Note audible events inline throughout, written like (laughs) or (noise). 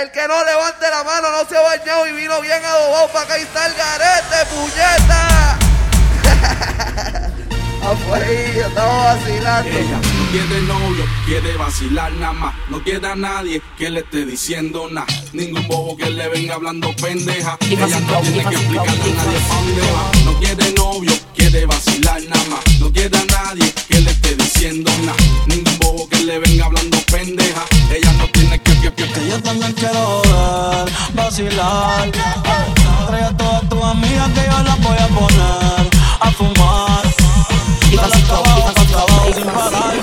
El que no levante la mano no se ha bañado y vino bien adobado para que y está el garete, puñeta. (laughs) Ah, pues, Afuera, estamos vacilando. Ella quiere novio, quiere vacilar nada más. No quiere a nadie que le esté diciendo nada. Ningún bobo que le venga hablando pendeja. Ella no tiene que explicarle a nadie para dónde va. joder, vacilar. Trae a todas tus amigas que yo las voy a poner a fumar. Y pasito, y pasito, y sin parar,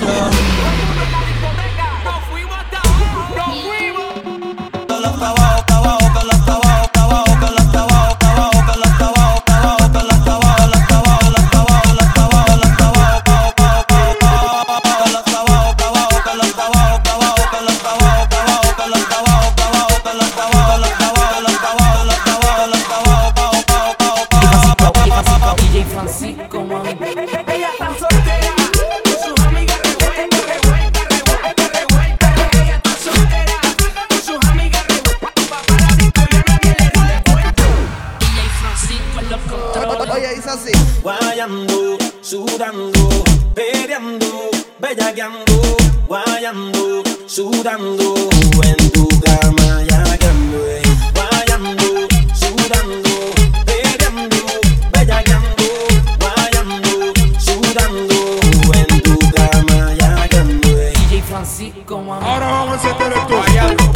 Guayando, sudando, peleando, bellaqueando, guayando, sudando, en tu cama ya cambié. Guayando, sudando, peleando, bellaqueando, guayando, sudando, en tu cama ya cambié. DJ Francisco, Ahora vamos a hacer el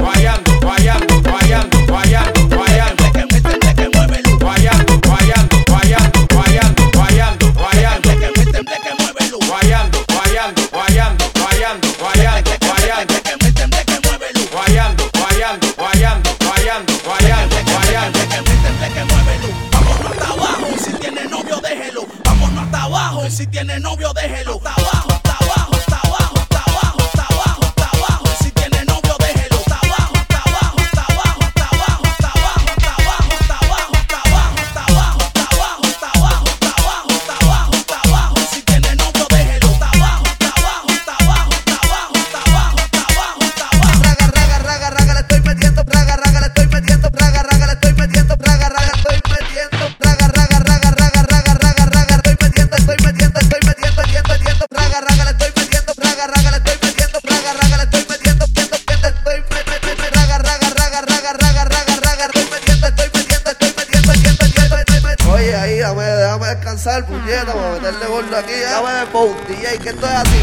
Si tiene novio, déjelo. pensar, puñeta, para meterle ah. gordo aquí. ¿eh? Ya me por DJ, que esto es así.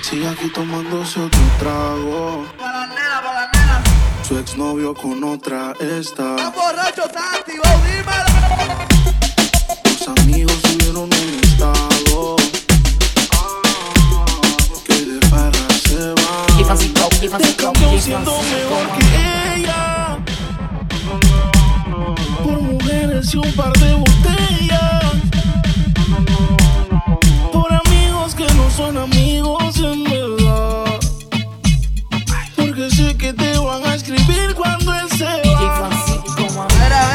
Sigue aquí tomándose otro trago. Para la nena, para la nena. Su exnovio con otra está. Está borracho, está activado, dímelo. Los amigos subieron un estado. Ah, que de farra se va. Te cantó siendo mejor que ella. Por mujeres y un par de botellas. amigos en verdad. Porque sé que te van a escribir cuando él se va. DJ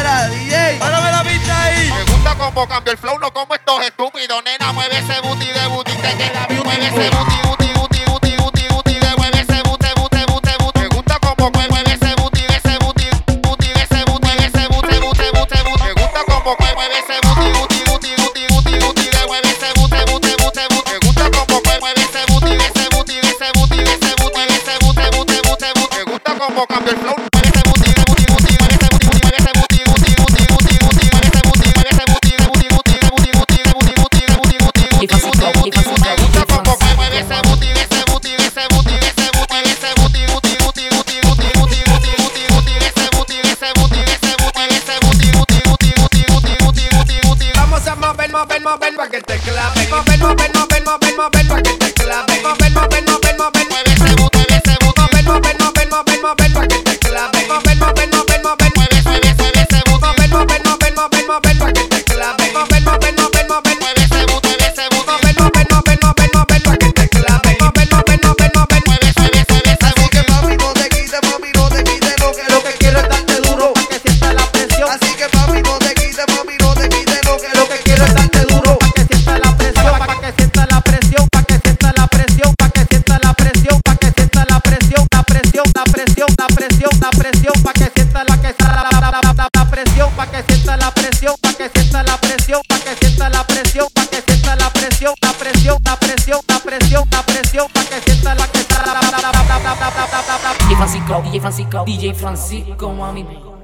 a DJ. Párame la pista ahí. Me gusta cómo cambio el flow, no como estos estúpidos. Nena, mueve ese booty de booty, te queda bien, mueve ese booty. clave. Mover, mover, mover, mover, mover, que te clave. Mover, mover, mover, mover, mueve ese boot, mueve ese boot. Mover, mover, mover, mover, mover, que te clave. Mover, mover, mover, mover, mueve, mueve que sienta la presión, pa' que sienta la presión, pa' que sienta la presión, pa' que sienta la presión, la presión, la presión, la presión, la presión, pa' que sienta la que está la la la la la la la la la la DJ Francisco, DJ Francisco, DJ Francisco.